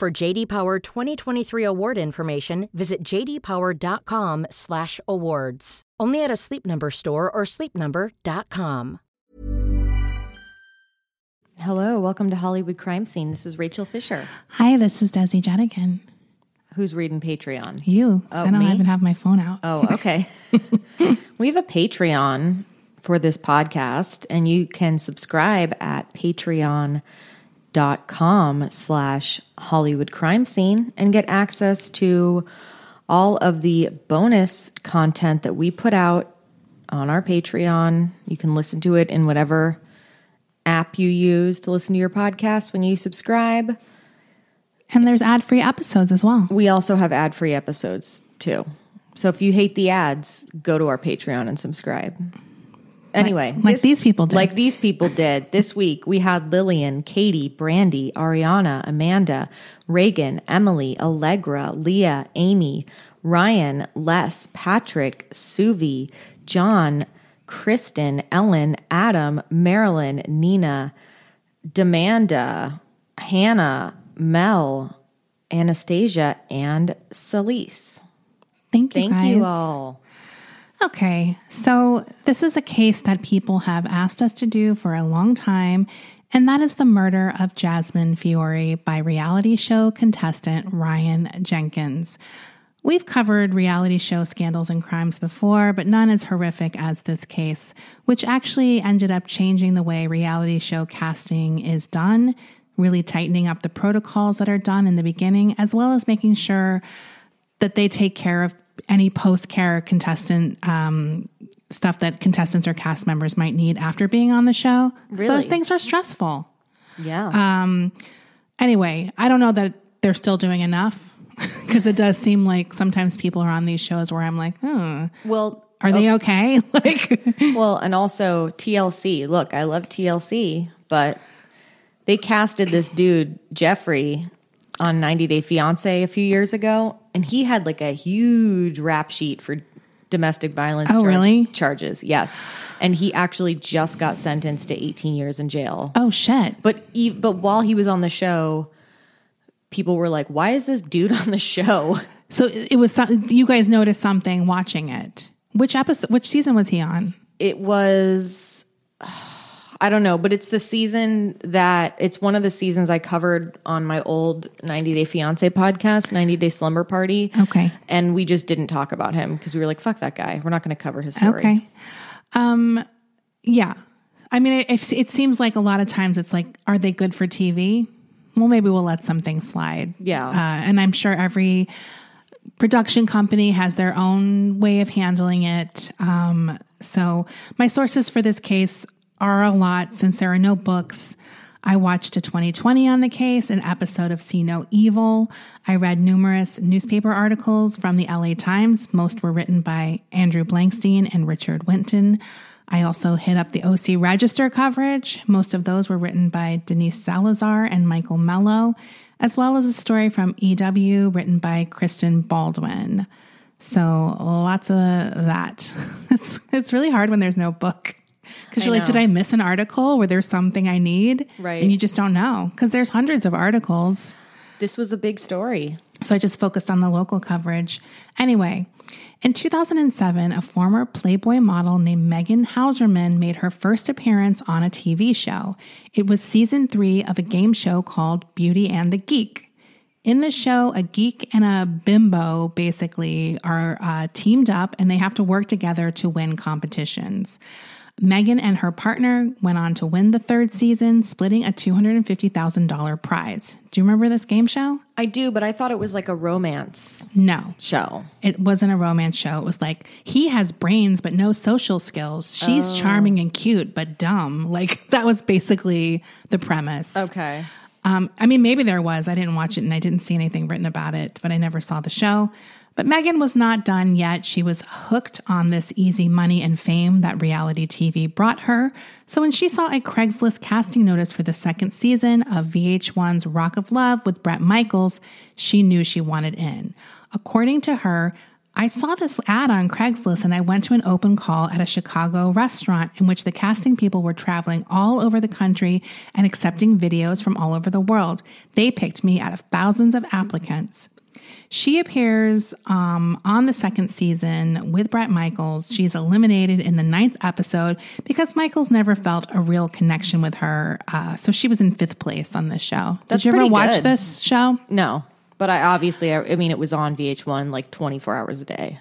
For JD Power 2023 award information, visit jdpower.com/awards. Only at a Sleep Number store or sleepnumber.com. Hello, welcome to Hollywood Crime Scene. This is Rachel Fisher. Hi, this is Desi Jedeikin. Who's reading Patreon? You. Oh, I don't me? even have my phone out. Oh, okay. we have a Patreon for this podcast, and you can subscribe at patreon.com slash Hollywood Crime Scene and get access to all of the bonus content that we put out on our Patreon. You can listen to it in whatever app you use to listen to your podcast when you subscribe. And there's ad free episodes as well. We also have ad free episodes too. So if you hate the ads, go to our Patreon and subscribe. Anyway, like these people did. Like these people did. This week we had Lillian, Katie, Brandy, Ariana, Amanda, Reagan, Emily, Allegra, Leah, Amy, Ryan, Les, Patrick, Suvi, John, Kristen, Ellen, Adam, Marilyn, Nina, Demanda, Hannah, Mel, Anastasia, and Celise. Thank you Thank guys. you all. Okay, so this is a case that people have asked us to do for a long time, and that is the murder of Jasmine Fiore by reality show contestant Ryan Jenkins. We've covered reality show scandals and crimes before, but none as horrific as this case, which actually ended up changing the way reality show casting is done, really tightening up the protocols that are done in the beginning, as well as making sure that they take care of any post care contestant um, stuff that contestants or cast members might need after being on the show. Really? Those things are stressful. Yeah. Anyway, I don't know that they're still doing enough because it does seem like sometimes people are on these shows where I'm like, hmm, well, are they okay? like, Well, and also TLC. Look, I love TLC, but they casted this dude, Jeffrey, on 90 Day Fiance a few years ago, and he had like a huge rap sheet for domestic violence Oh, really? charges. Yes. And he actually just got sentenced to 18 years in jail. oh shit. But but while he was on the show, people were like, "Why is this dude on the show?" So it was, you guys noticed something watching it. Which episode, which season was he on? it was I don't know, but it's the season that it's one of the seasons I covered on my old 90 Day Fiance podcast, 90 Day Slumber Party. Okay. And we just didn't talk about him because we were like, fuck that guy. We're not going to cover his story. Okay. Um, yeah. I mean, it, it, seems like a lot of times it's like, are they good for TV? Well, maybe we'll let something slide. Yeah. Uh, and I'm sure every production company has their own way of handling it. Um, so my sources for this case are a lot since there are no books. I watched a 2020 on the case, an episode of See No Evil. I read numerous newspaper articles from the LA Times. Most were written by Andrew Blankstein and Richard Winton. I also hit up the OC Register coverage. Most of those were written by Denise Salazar and Michael Mello, as well as a story from EW written by Kristen Baldwin. So lots of that. It's it's really hard when there's no book because you're like, did I miss an article where there's something I need? Right. And you just don't know because there's hundreds of articles. This was a big story. So I just focused on the local coverage. Anyway, in 2007, a former Playboy model named Megan Hauserman made her first appearance on a TV show. It was season three of a game show called Beauty and the Geek. In the show, a geek and a bimbo basically are uh, teamed up and they have to work together to win competitions. Megan and her partner went on to win the third season, splitting a $250,000 prize. Do you remember this game show? I do, but I thought it was like a romance No, show. it wasn't a romance show. It was like he has brains but no social skills. She's charming and cute but dumb. Like that was basically the premise. Okay. Um, I mean, maybe there was. I didn't watch it and I didn't see anything written about it, but I never saw the show. But Megan was not done yet. She was hooked on this easy money and fame that reality TV brought her. So when she saw a Craigslist casting notice for the second season of VH1's Rock of Love with Bret Michaels, she knew she wanted in. According to her, I saw this ad on Craigslist and I went to an open call at a Chicago restaurant in which the casting people were traveling all over the country and accepting videos from all over the world. They picked me out of thousands of applicants. She appears um, on the second season with Bret Michaels. She's eliminated in the ninth episode because Michaels never felt a real connection with her. Uh, so she was in fifth place on this show. That's Did you ever watch good. this show? No, but I obviously, I, I mean, it was on VH1 like 24 hours a day.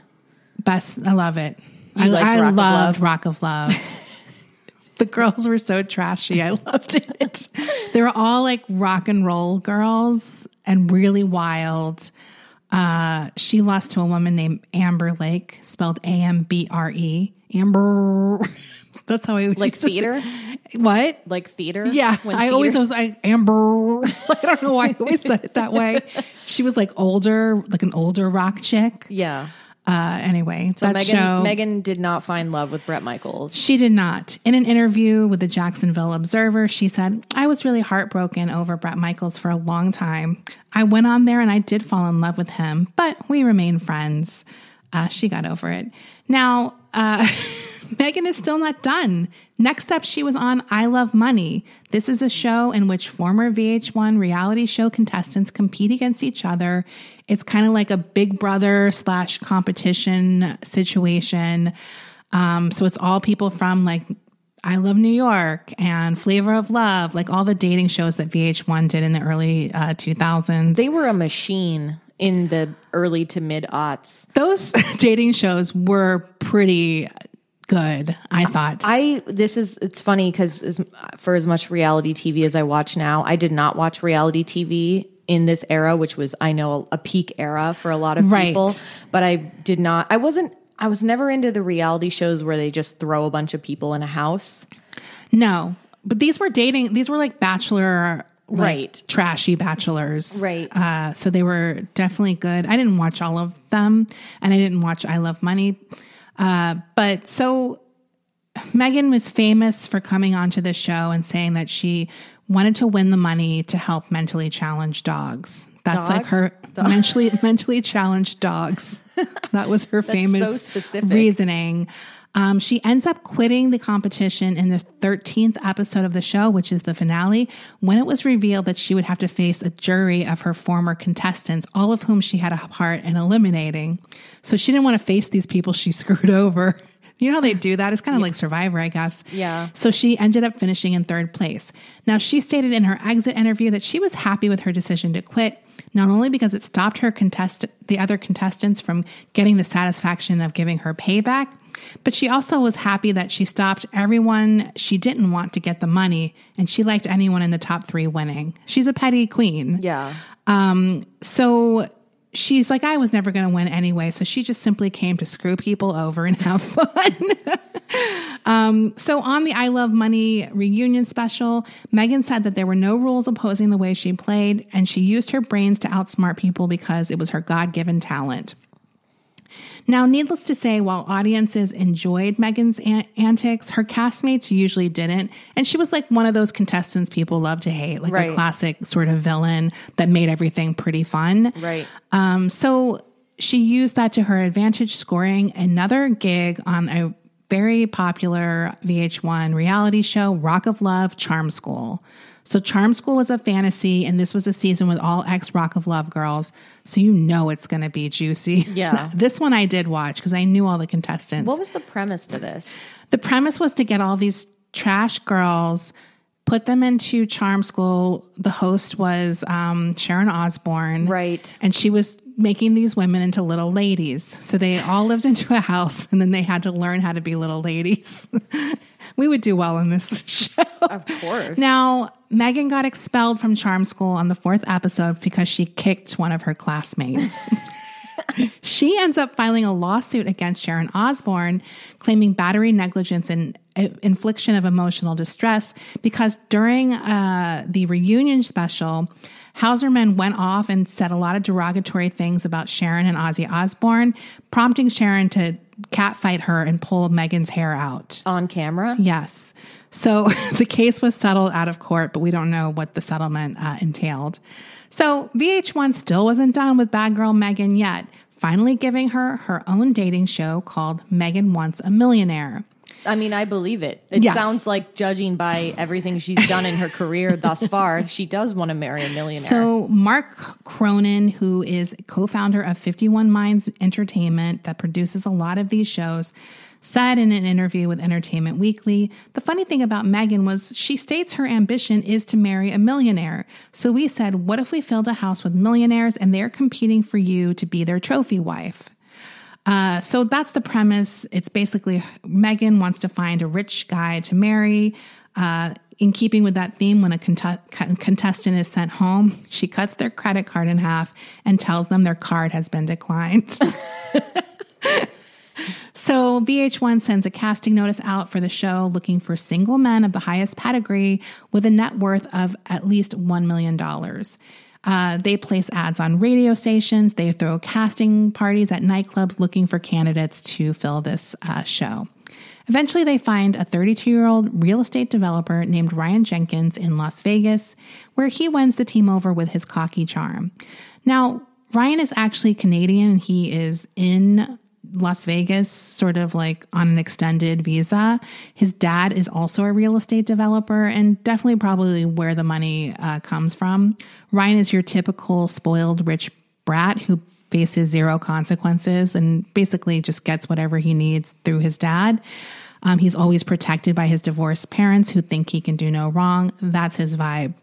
Best. I love it. I, liked I Rock of loved Love? Rock of Love. the girls were so trashy. I loved it. they were all like rock and roll girls and really wild. Uh, she lost to a woman named Ambre Lake, spelled A M B R E. Amber. That's how I always Like theater? What? Like theater? Yeah, When I always was like Amber. I don't know why I always said it that way. She was like older, like an older rock chick. Yeah. Uh, anyway, So that Megan, show. Megan did not find love with Bret Michaels. She did not. In an interview with the Jacksonville Observer, she said, I was really heartbroken over Bret Michaels for a long time. I went on there and I did fall in love with him, but we remain friends. Uh, she got over it. Now, uh, Megan is still not done. Next up, she was on I Love Money. This is a show in which former VH1 reality show contestants compete against each other. It's kind of like a big brother slash competition situation. Um, so it's all people from like I Love New York and Flavor of Love, like all the dating shows that VH1 did in the early uh, 2000s. They were a machine in the early to mid aughts. Those dating shows were pretty good, I thought. I this is it's funny because as, for as much reality TV as I watch now, I did not watch reality TV in this era, which was I know a peak era for a lot of Right. people. But I did not. I wasn't. I was never into the reality shows where they just throw a bunch of people in a house. no, but these were dating, these were like bachelor. Like, Right. trashy bachelors, Right. Uh, so they were definitely good. I didn't watch all of them, and I didn't watch I Love Money, uh, but so Megan was famous for coming onto the show and saying that she wanted to win the money to help mentally challenged dogs. That's like Dogs? her mentally mentally challenged dogs. That was her famous so reasoning. Um, she ends up quitting the competition in the 13th episode of the show, which is the finale, when it was revealed that she would have to face a jury of her former contestants, all of whom she had a part in eliminating. So she didn't want to face these people she screwed over. You know how they do that? It's kind of like Survivor, I guess. Yeah. So she ended up finishing in third place. Now, she stated in her exit interview that she was happy with her decision to quit, not only because it stopped her contest the other contestants from getting the satisfaction of giving her payback, but she also was happy that she stopped everyone she didn't want to get the money, and she liked anyone in the top three winning. She's a petty queen. Yeah. Um, so she's like, I was never going to win anyway. So she just simply came to screw people over and have fun. um, so on the I Love Money reunion special, Megan said that there were no rules opposing the way she played, and she used her brains to outsmart people because it was her God given talent. Now, needless to say, while audiences enjoyed Megan's an- antics, her castmates usually didn't. And she was like one of those contestants people love to hate, like Right. a classic sort of villain that made everything pretty fun. Right. Um, so she used that to her advantage, scoring another gig on a very popular VH1 reality show, Rock of Love Charm School. So, Charm School was a fantasy, and this was a season with all ex Rock of Love girls. So, you know it's going to be juicy. Yeah. this one I did watch because I knew all the contestants. What was the premise to this? The premise was to get all these trash girls, put them into charm school. The host was um, Sharon Osbourne. Right. And she was making these women into little ladies. So they all lived into a house and then they had to learn how to be little ladies. we would do well in this show. Of course. Now, Megan got expelled from charm school on the fourth episode because she kicked one of her classmates. she ends up filing a lawsuit against Sharon Osbourne, claiming battery negligence and uh, infliction of emotional distress because during uh, the reunion special, Hauserman went off and said a lot of derogatory things about Sharon and Ozzy Osbourne, prompting Sharon to catfight her and pull Megan's hair out. On camera? Yes. So the case was settled out of court, but we don't know what the settlement uh, entailed. So VH1 still wasn't done with bad girl Megan yet, finally giving her her own dating show called Megan Wants a Millionaire. I mean, I believe it. It Yes. sounds like, judging by everything she's done in her career thus far, she does want to marry a millionaire. So, Mark Cronin, who is co founder of 51 Minds Entertainment, that produces a lot of these shows, said in an interview with Entertainment Weekly the funny thing about Megan was she states her ambition is to marry a millionaire. So, we said, what if we filled a house with millionaires and they're competing for you to be their trophy wife? Uh, so that's the premise. It's basically Megan wants to find a rich guy to marry. Uh, in keeping with that theme, when a conte- con- contestant is sent home, she cuts their credit card in half and tells them their card has been declined. So VH1 sends a casting notice out for the show looking for single men of the highest pedigree with a net worth of at least $1 million. Uh, they place ads on radio stations. They throw casting parties at nightclubs looking for candidates to fill this uh, show. Eventually, they find a 32 year old real estate developer named Ryan Jenkins in Las Vegas, where he wins the team over with his cocky charm. Now, Ryan is actually Canadian. And he is in Las Vegas, sort of like on an extended visa. His dad is also a real estate developer and definitely probably where the money uh, comes from. Ryan is your typical spoiled rich brat who faces zero consequences and basically just gets whatever he needs through his dad. Um, he's always protected by his divorced parents who think he can do no wrong. That's his vibe.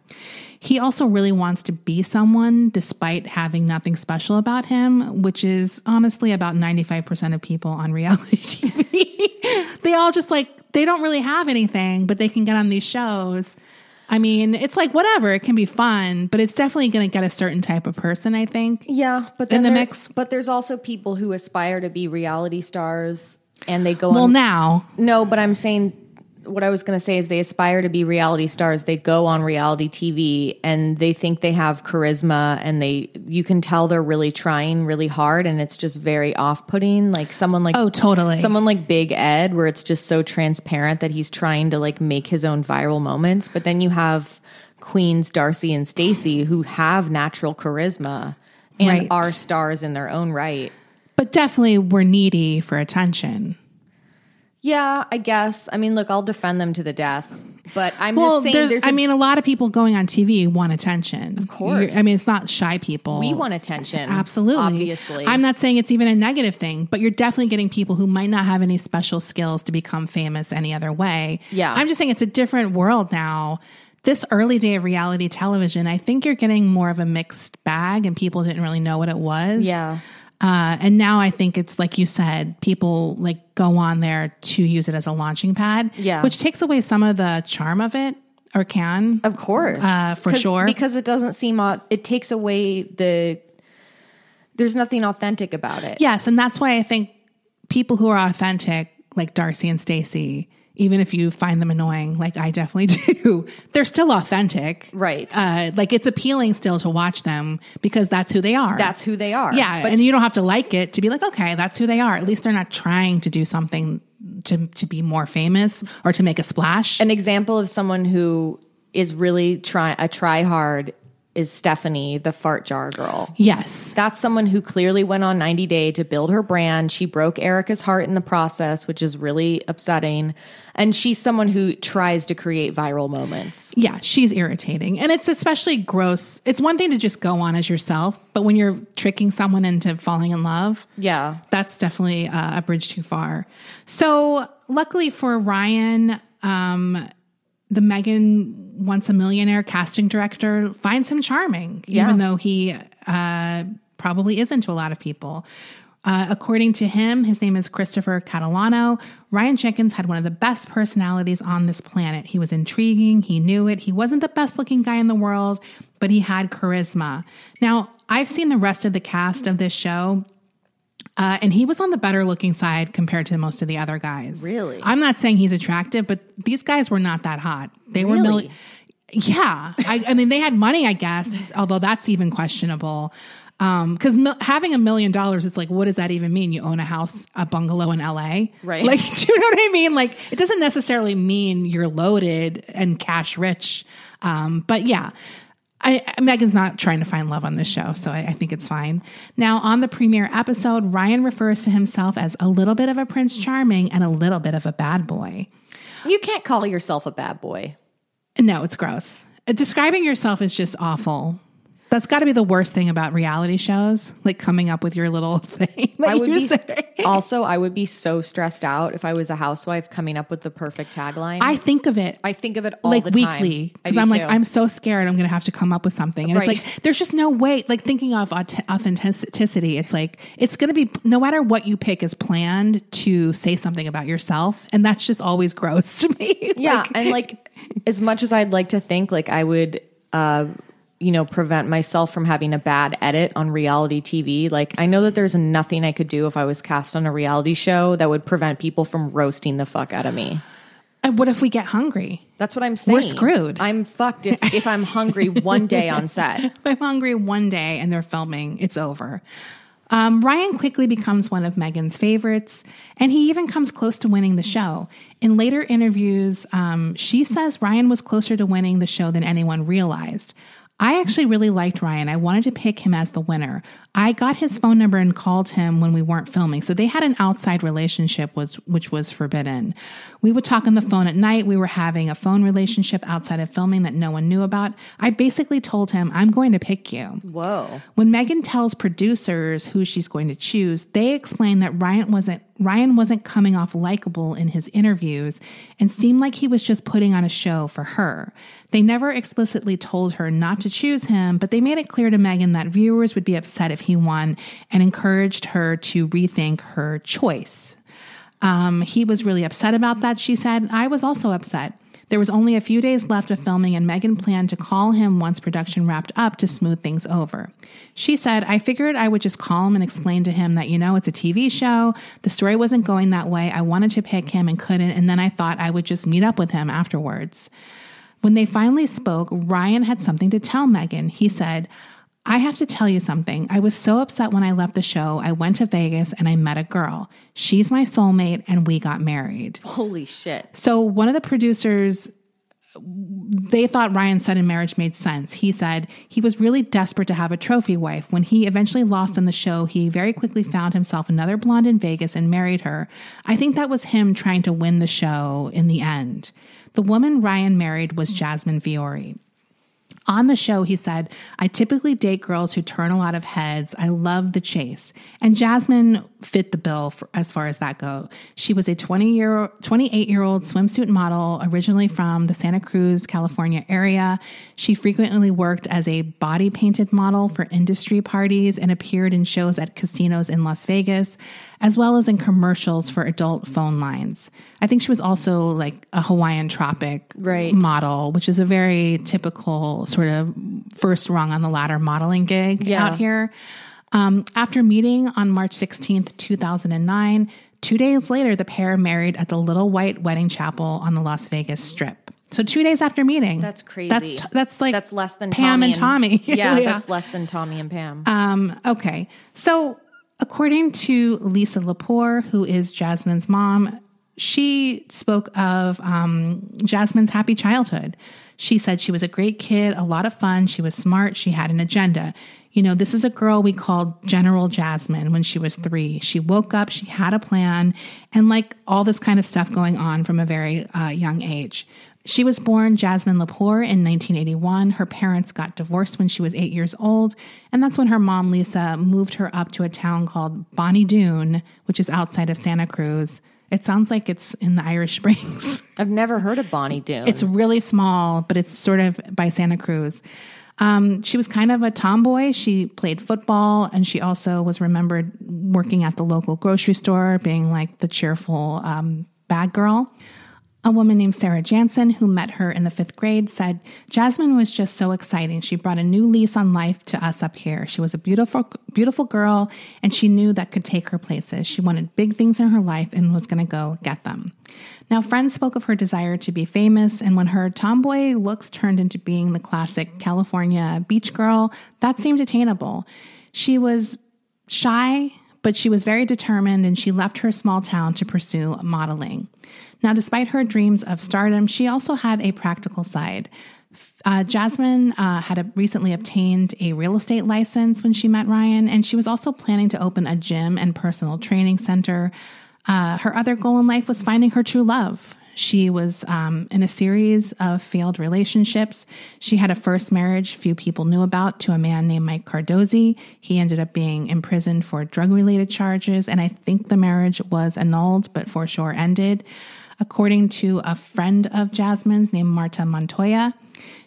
He also really wants to be someone despite having nothing special about him, which is honestly about 95% of people on reality TV. they all just like, they don't really have anything, but they can get on these shows. I mean, it's like whatever, it can be fun, but it's definitely going to get a certain type of person, I think. yeah, but In the there- mix. But there's also people who aspire to be reality stars and they go Well, on. now, No, but I'm saying what I was going to say is they aspire to be reality stars. They go on reality TV and they think they have charisma and they you can tell they're really trying really hard and it's just very off-putting like someone like oh, totally. someone like Big Ed where it's just so transparent that he's trying to like make his own viral moments, but then you have Queens Darcy and Stacy who have natural charisma and Right. are stars in their own right. but definitely we're needy for attention. Yeah, I guess. I mean, look, I'll defend them to the death, but I'm Well, just saying there's, there's I mean, a lot of people going on TV want attention. Of course. I mean, it's not shy people. we want attention. Absolutely. Obviously. I'm not saying it's even a negative thing, but you're definitely getting people who might not have any special skills to become famous any other way. Yeah. I'm just saying it's a different world now. This early day of reality television, I think you're getting more of a mixed bag and people didn't really know what it was. Yeah. Uh, and now I think it's like you said, people like go on there to use it as a launching pad. Yeah. Which takes away some of the charm of it or can. Of course. Uh, for sure. Because it doesn't seem, it takes away the, there's nothing authentic about it. Yes, and that's why I think people who are authentic, like Darcy and Stacy, even if you find them annoying, like I definitely do, they're still authentic. Right. Uh, like it's appealing still to watch them because that's who they are. That's who they are. yeah, But and you don't have to like it to be like, okay, that's who they are. At least they're not trying to do something to to be more famous or to make a splash. an example of someone who is really try a try hard is Stephanie, the fart jar girl. yes. That's someone who clearly went on 90 Day to build her brand. She broke Erika's heart in the process, which is really upsetting. And she's someone who tries to create viral moments. Yeah, she's irritating. And it's especially gross. It's one thing to just go on as yourself, but when you're tricking someone into falling in love, Yeah. that's definitely uh, a bridge too far. So, luckily for Ryan, um, the Megan Wants a Millionaire casting director finds him charming, Yeah. even though he uh, probably isn't to a lot of people. Uh, according to him, his name is Christopher Catalano. Ryan Jenkins had one of the best personalities on this planet. He was intriguing. He knew it. He wasn't the best looking guy in the world, but he had charisma. Now, I've seen the rest of the cast of this show, Uh, and he was on the better looking side compared to most of the other guys. Really? I'm not saying he's attractive, but these guys were not that hot. They were Really? mil- yeah. I, I mean, they had money, I guess, although that's even questionable. Because mil- having a million dollars, it's like, what does that even mean? You own a house, a bungalow in LA, Right. Like, do you know what I mean? Like, it doesn't necessarily mean you're loaded and cash rich. Um, but yeah, I, Megan's not trying to find love on this show, so I, I think it's fine. Now, on the premiere episode, Ryan refers to himself as a little bit of a Prince Charming and a little bit of a bad boy. You can't call yourself a bad boy. No, it's gross. Describing yourself is just awful. That's got to be the worst thing about reality shows, like coming up with your little thing. I would be say. also I would be so stressed out if I was a housewife coming up with the perfect tagline. I think of it I think of it all like weekly because I'm like. I'm so scared I'm going to have to come up with something, and Right. it's like there's just no way. Like thinking of authenticity, it's like it's going to be no matter what you pick is planned to say something about yourself, and that's just always gross to me. Yeah, Like, and like as much as I'd like to think like I would uh you know prevent myself from having a bad edit on reality TV, like I know that there's nothing I could do if I was cast on a reality show that would prevent people from roasting the fuck out of me. and what if we get hungry? That's what I'm saying. We're screwed. I'm fucked if, if I'm hungry one day on set. If I'm hungry one day and they're filming, it's over. Um, Ryan quickly becomes one of Megan's favorites, and he even comes close to winning the show. In later interviews, um, she says Ryan was closer to winning the show than anyone realized. I actually really liked Ryan. I wanted to pick him as the winner. I got his phone number and called him when we weren't filming. So they had an outside relationship was which was forbidden. We would talk on the phone at night. We were having a phone relationship outside of filming that no one knew about. I basically told him, "I'm going to pick you." Whoa. When Megan tells producers who she's going to choose, they explain that Ryan wasn't Ryan wasn't coming off likable in his interviews and seemed like he was just putting on a show for her. They never explicitly told her not to choose him, but they made it clear to Megan that viewers would be upset if he won and encouraged her to rethink her choice. Um, he was really upset about that, she said. I was also upset. There was only a few days left of filming, and Megan planned to call him once production wrapped up to smooth things over. She said, I figured I would just call him and explain to him that, you know, it's a TV show. The story wasn't going that way. I wanted to pick him and couldn't, and then I thought I would just meet up with him afterwards. When they finally spoke, Ryan had something to tell Megan. He said, I have to tell you something. I was so upset when I left the show. I went to Vegas and I met a girl. She's my soulmate, and we got married. Holy shit. So one of the producers they thought Ryan's sudden marriage made sense. He said he was really desperate to have a trophy wife. When he eventually lost on the show, he very quickly found himself another blonde in Vegas and married her. I think that was him trying to win the show in the end. The woman Ryan married was Jasmine Fiore. On the show, he said, I typically date girls who turn a lot of heads. I love the chase. And Jasmine fit the bill for, as far as that go. She was a 20 year, 28 year old swimsuit model, originally from the Santa Cruz, California area. She frequently worked as a body painted model for industry parties and appeared in shows at casinos in Las Vegas, as well as in commercials for adult phone lines. I think she was also like a Hawaiian Tropic Right. model, which is a very typical sort of first rung on the ladder modeling gig Yeah. out here. Um, after meeting on March 16th, 2009, two days later, the pair married at the Little White Wedding Chapel on the Las Vegas Strip. So two days after meeting, That's crazy. That's that's like That's less than Pam Tommy and Tommy. Yeah, that's less than Tommy and Pam. Um, okay. So, according to Lisa Lepore, who is Jasmine's mom, she spoke of um, Jasmine's happy childhood. She said she was a great kid, a lot of fun. She was smart. She had an agenda. You know, this is a girl we called General Jasmine when she was three. She woke up, she had a plan, and like all this kind of stuff going on from a very uh, young age. She was born Jasmine Lepore in 1981. Her parents got divorced when she was eight years old, and that's when her mom, Lisa, moved her up to a town called Bonny Doon, which is outside of Santa Cruz. It sounds like it's in the Irish Springs. I've never heard of Bonny Doon. it's really small, but it's sort of by Santa Cruz. Um, she was kind of a tomboy. She played football, and she also was remembered working at the local grocery store, being like the cheerful um, bag girl. A woman named Sarah Jansen, who met her in the fifth grade, said, Jasmine was just so exciting. She brought a new lease on life to us up here. She was a beautiful, beautiful girl, and she knew that could take her places. She wanted big things in her life and was going to go get them. Now, friends spoke of her desire to be famous, and when her tomboy looks turned into being the classic California beach girl, that seemed attainable. She was shy, but she was very determined and she left her small town to pursue modeling. Now, despite her dreams of stardom, she also had a practical side. Uh, Jasmine uh, had a, recently obtained a real estate license when she met Ryan, and she was also planning to open a gym and personal training center. Uh, her other goal in life was finding her true love. She was um, in a series of failed relationships. She had a first marriage few people knew about to a man named Mike Cardozi. He ended up being imprisoned for drug related charges, and I think the marriage was annulled, but for sure ended. According to a friend of Jasmine's named Marta Montoya,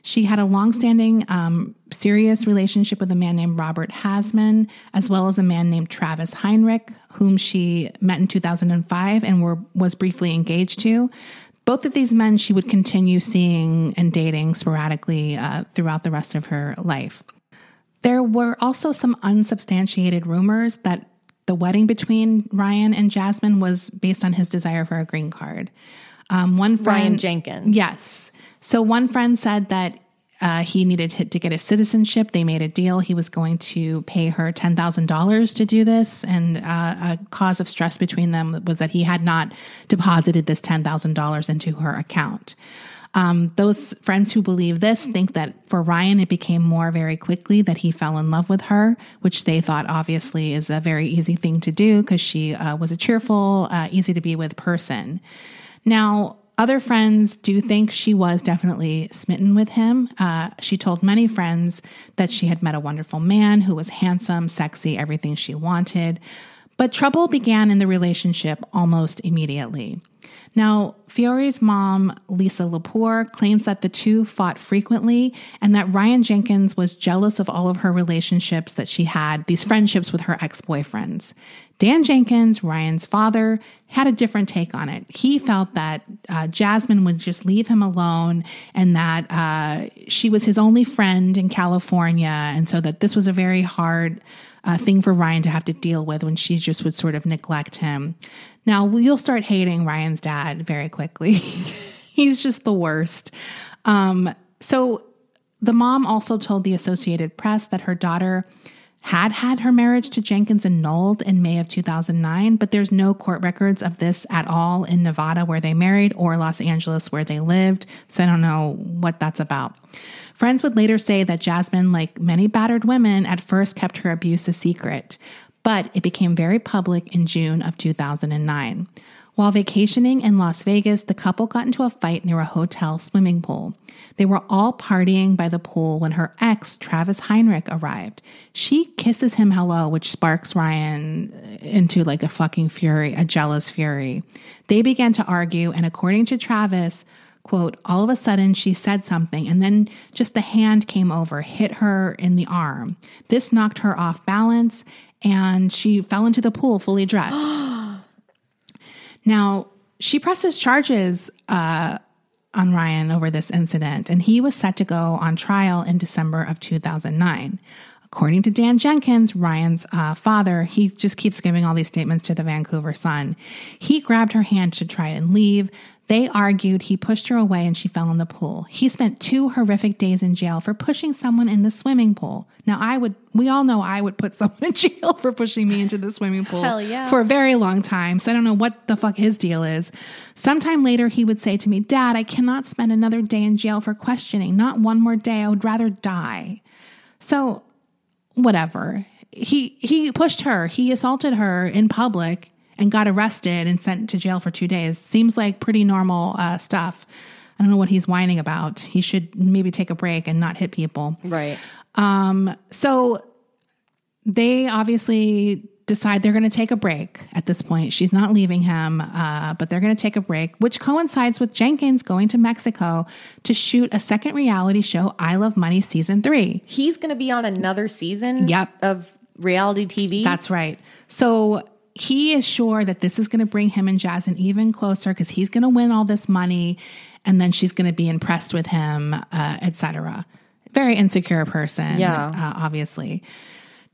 she had a longstanding, um, serious relationship with a man named Robert Hasman, as well as a man named Travis Heinrich, whom she met in 2005 and were, was briefly engaged to. Both of these men she would continue seeing and dating sporadically uh, throughout the rest of her life. There were also some unsubstantiated rumors that the wedding between Ryan and Jasmine was based on his desire for a green card. Um, one friend, Ryan Jenkins. Yes. So one friend said that uh, he needed to get his citizenship. They made a deal. He was going to pay her $10,000 to do this. And uh, a cause of stress between them was that he had not deposited this $10,000 into her account. Um, those friends who believe this think that for Ryan, it became more very quickly that he fell in love with her, which they thought obviously is a very easy thing to do because she uh, was a cheerful, uh, easy to be with person. Now, other friends do think she was definitely smitten with him. Uh, she told many friends that she had met a wonderful man who was handsome, sexy, everything she wanted. But trouble began in the relationship almost immediately. Now, Fiore's mom, Lisa Lepore, claims that the two fought frequently and that Ryan Jenkins was jealous of all of her relationships that she had, these friendships with her ex boyfriends. Dan Jenkins, Ryan's father, had a different take on it. He felt that uh, Jasmine would just leave him alone and that uh, she was his only friend in California, and so that this was a very hard uh, thing for Ryan to have to deal with when she just would sort of neglect him. Now, you'll start hating Ryan's dad very quickly. He's just the worst. Um, so, the mom also told the Associated Press that her daughter had had her marriage to Jenkins annulled in May of 2009, but there's no court records of this at all in Nevada where they married or Los Angeles where they lived. So I don't know what that's about. Friends would later say that Jasmine, like many battered women, at first kept her abuse a secret, but it became very public in June of 2009. While vacationing in Las Vegas, the couple got into a fight near a hotel swimming pool. They were all partying by the pool when her ex, Travis Heinrich, arrived. She kisses him hello, which sparks Ryan into like a fucking fury, a jealous fury. They began to argue, and according to Travis, quote, all of a sudden she said something, and then just the hand came over, hit her in the arm. This knocked her off balance, and she fell into the pool fully dressed. now, she presses charges uh, on Ryan over this incident, and he was set to go on trial in December of 2009. According to Dan Jenkins, Ryan's uh, father, he just keeps giving all these statements to the Vancouver Sun. He grabbed her hand to try and leave. They argued, he pushed her away, and she fell in the pool. He spent two horrific days in jail for pushing someone in the swimming pool. Now, I would, we all know I would put someone in jail for pushing me into the swimming pool Hell yeah. for a very long time. So I don't know what the fuck his deal is. Sometime later, he would say to me, Dad, I cannot spend another day in jail for questioning. Not one more day. I would rather die. So, whatever. He he pushed her. He assaulted her in public and got arrested and sent to jail for two days. Seems like pretty normal uh, stuff. I don't know what he's whining about. He should maybe take a break and not hit people. Right. Um, so they obviously decide they're going to take a break at this point. She's not leaving him, uh, but they're going to take a break, which coincides with Jenkins going to Mexico to shoot a second reality show, I Love Money season three. He's going to be on another season yep. of reality TV. That's right. So he is sure that this is going to bring him and Jasmine even closer because he's going to win all this money and then she's going to be impressed with him, uh, etc. Very insecure person, Yeah. uh, obviously.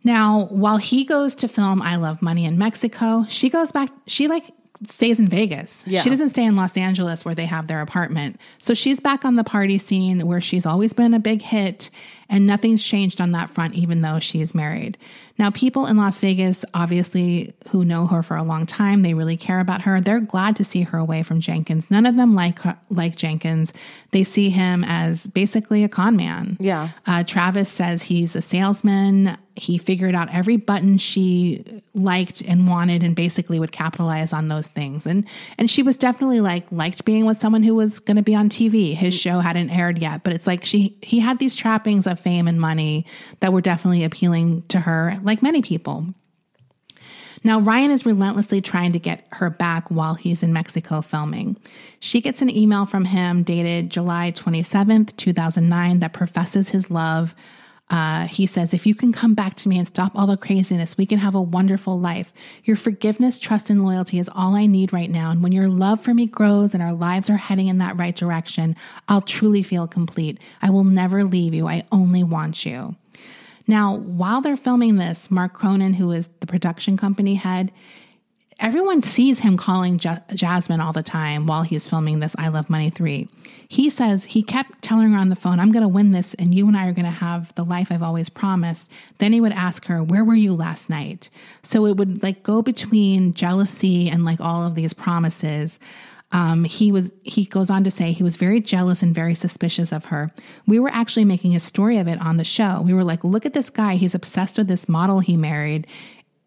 Now, while he goes to film I Love Money in Mexico, she goes back, she like stays in Vegas. Yeah. She doesn't stay in Los Angeles where they have their apartment. So she's back on the party scene where she's always been a big hit and nothing's changed on that front, even though she's married. Now, people in Las Vegas, obviously, who know her for a long time, they really care about her. They're glad to see her away from Jenkins. None of them like her, like Jenkins. They see him as basically a con man. Yeah. Uh, Travis says he's a salesman. He figured out every button she liked and wanted, and basically would capitalize on those things. And and she was definitely like liked being with someone who was going to be on TV. His show hadn't aired yet, but it's like she he had these trappings of fame and money that were definitely appealing to her, like many people. Now, Ryan is relentlessly trying to get her back while he's in Mexico filming. She gets an email from him dated July 27th, 2009, that professes his love. Uh, he says, If you can come back to me and stop all the craziness, we can have a wonderful life. Your forgiveness, trust, and loyalty is all I need right now. And when your love for me grows and our lives are heading in that right direction, I'll truly feel complete. I will never leave you. I only want you. Now, while they're filming this, Mark Cronin, who is the production company head, everyone sees him calling Ja- Jasmine all the time while he's filming this I Love Money 3. He says he kept telling her on the phone, I'm going to win this and you and I are going to have the life I've always promised. Then he would ask her, Where were you last night? So it would like go between jealousy and like all of these promises. Um, he was he goes on to say he was very jealous and very suspicious of her. We were actually making a story of it on the show. We were like, look at this guy. He's obsessed with this model he married.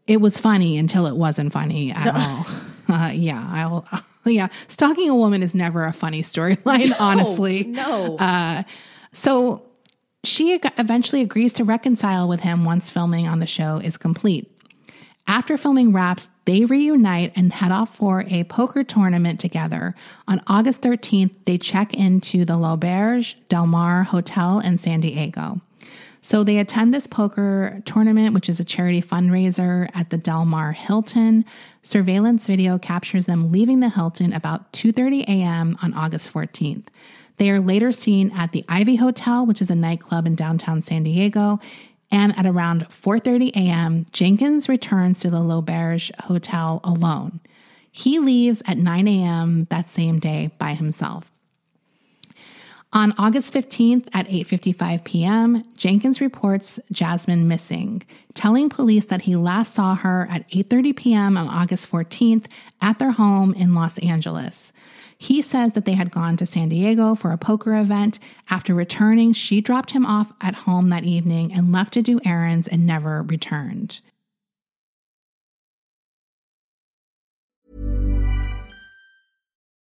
It was funny until it wasn't funny at all. Uh, yeah, I'll. Yeah, stalking a woman is never a funny storyline. honestly, no. Uh, so she eventually agrees to reconcile with him once filming on the show is complete. After filming wraps, they reunite and head off for a poker tournament together. On August 13th, they check into the L'Auberge Del Mar Hotel in San Diego. So they attend this poker tournament, which is a charity fundraiser at the Del Mar Hilton. Surveillance video captures them leaving the Hilton about 2:30 a.m. on August 14th. They are later seen at the Ivy Hotel, which is a nightclub in downtown San Diego, and at around 4:30 a.m., Jenkins returns to the L'Auberge Hotel alone. He leaves at 9 a.m. that same day by himself. On August 15th at 8:55 p.m., Jenkins reports Jasmine missing, telling police that he last saw her at 8:30 p.m. on August 14th at their home in Los Angeles. He says that they had gone to San Diego for a poker event. After returning, she dropped him off at home that evening and left to do errands and never returned.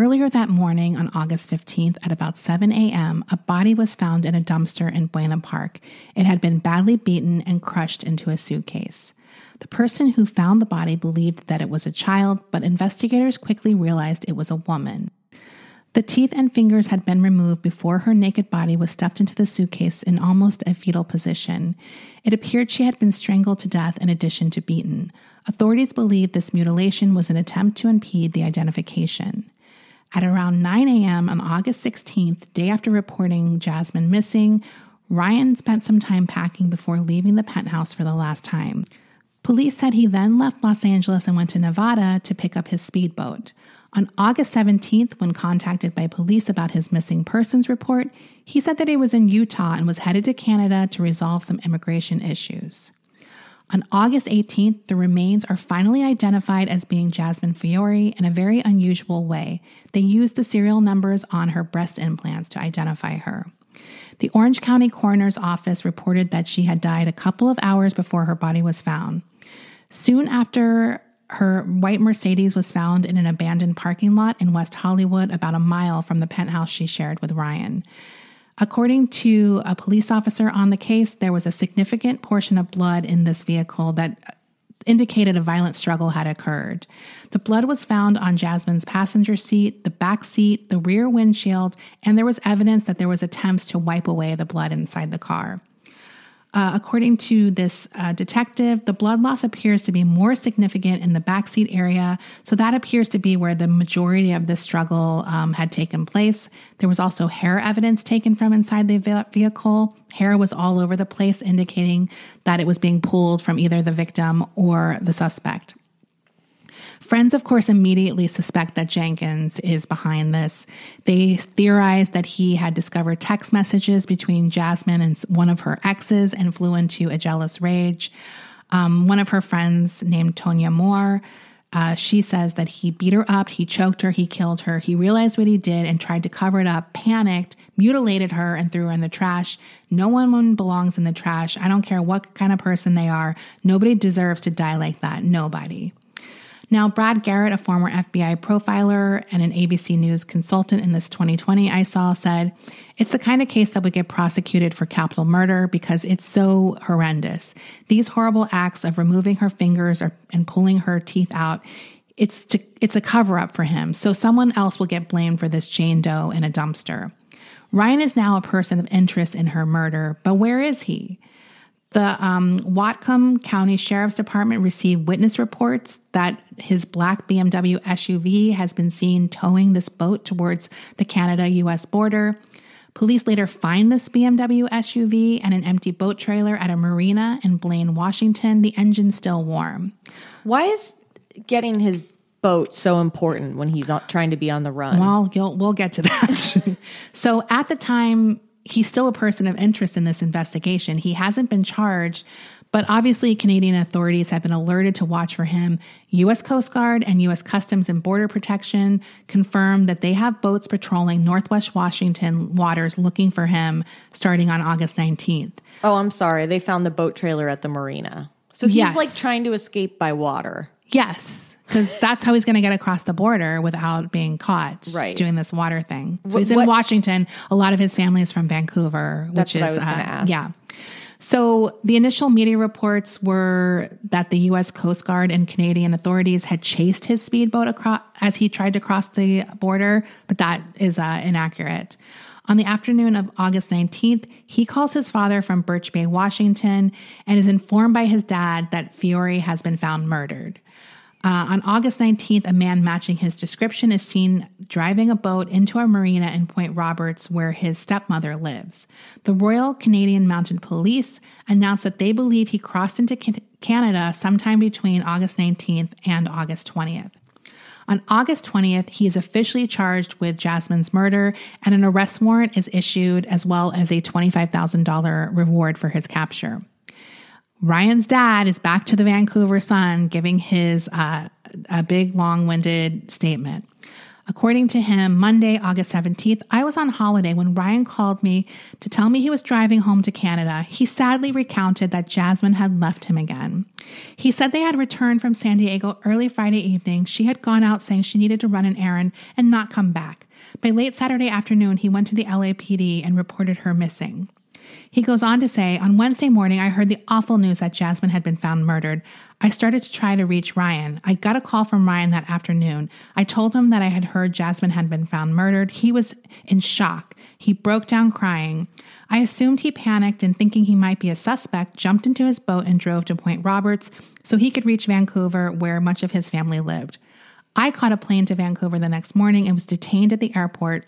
Earlier that morning on August 15th at about 7 a.m., a body was found in a dumpster in Buena Park. It had been badly beaten and crushed into a suitcase. The person who found the body believed that it was a child, but investigators quickly realized it was a woman. The teeth and fingers had been removed before her naked body was stuffed into the suitcase in almost a fetal position. It appeared she had been strangled to death in addition to beaten. Authorities believe this mutilation was an attempt to impede the identification. At around 9 a.m. on August 16th, day after reporting Jasmine missing, Ryan spent some time packing before leaving the penthouse for the last time. Police said he then left Los Angeles and went to Nevada to pick up his speedboat. On August 17th, when contacted by police about his missing persons report, he said that he was in Utah and was headed to Canada to resolve some immigration issues. On August 18th, the remains are finally identified as being Jasmine Fiore in a very unusual way. They used the serial numbers on her breast implants to identify her. The Orange County Coroner's Office reported that she had died a couple of hours before her body was found. Soon after, her white Mercedes was found in an abandoned parking lot in West Hollywood, about a mile from the penthouse she shared with Ryan. According to a police officer on the case, there was a significant portion of blood in this vehicle that indicated a violent struggle had occurred. The blood was found on Jasmine's passenger seat, the back seat, the rear windshield, and there was evidence that there was attempts to wipe away the blood inside the car. Uh, according to this uh, detective, the blood loss appears to be more significant in the backseat area. So that appears to be where the majority of this struggle um, had taken place. There was also hair evidence taken from inside the vehicle. Hair was all over the place, indicating that it was being pulled from either the victim or the suspect. Friends, of course, immediately suspect that Jenkins is behind this. They theorize that he had discovered text messages between Jasmine and one of her exes and flew into a jealous rage. Um, one of her friends, named Tonya Moore, uh, she says that he beat her up, he choked her, he killed her. He realized what he did and tried to cover it up, panicked, mutilated her, and threw her in the trash. No one belongs in the trash. I don't care what kind of person they are. Nobody deserves to die like that. Nobody. Now, Brad Garrett, a former FBI profiler and an ABC News consultant in this 2020 I saw, said it's the kind of case that would get prosecuted for capital murder because it's so horrendous. These horrible acts of removing her fingers or, and pulling her teeth out. It's, to, it's a cover up for him, so someone else will get blamed for this Jane Doe in a dumpster. Ryan is now a person of interest in her murder, but where is he? The um, Whatcom County Sheriff's Department received witness reports that his black BMW SUV has been seen towing this boat towards the Canada US border. Police later find this BMW SUV and an empty boat trailer at a marina in Blaine, Washington, the engine still warm. Why is getting his boat so important when he's trying to be on the run? Well, we'll get to that. so at the time, he's still a person of interest in this investigation. He hasn't been charged, but obviously, Canadian authorities have been alerted to watch for him. U.S. Coast Guard and U.S. Customs and Border Protection confirmed that they have boats patrolling Northwest Washington waters looking for him starting on August 19th. Oh, I'm sorry. They found the boat trailer at the marina. So he's yes. like trying to escape by water. Yes, because that's how he's going to get across the border without being caught right. doing this water thing. So he's in what, Washington. A lot of his family is from Vancouver, which is uh, yeah. So the initial media reports were that the U.S. Coast Guard and Canadian authorities had chased his speedboat across as he tried to cross the border, but that is uh, inaccurate. On the afternoon of August 19th, he calls his father from Birch Bay, Washington, and is informed by his dad that Fiore has been found murdered. Uh, on August 19th, a man matching his description is seen driving a boat into a marina in Point Roberts where his stepmother lives. The Royal Canadian Mounted Police announced that they believe he crossed into Canada sometime between August 19th and August 20th. On August 20th, he is officially charged with Jasmine's murder, and an arrest warrant is issued, as well as a $25,000 reward for his capture. Ryan's dad is back to the Vancouver Sun giving his uh, a big long-winded statement. According to him, Monday, August 17th, I was on holiday when Ryan called me to tell me he was driving home to Canada. He sadly recounted that Jasmine had left him again. He said they had returned from San Diego early Friday evening. She had gone out saying she needed to run an errand and not come back. By late Saturday afternoon, he went to the LAPD and reported her missing. He goes on to say, On Wednesday morning, I heard the awful news that Jasmine had been found murdered. I started to try to reach Ryan. I got a call from Ryan that afternoon. I told him that I had heard Jasmine had been found murdered. He was in shock. He broke down crying. I assumed he panicked and, thinking he might be a suspect, jumped into his boat and drove to Point Roberts so he could reach Vancouver, where much of his family lived. I caught a plane to Vancouver the next morning and was detained at the airport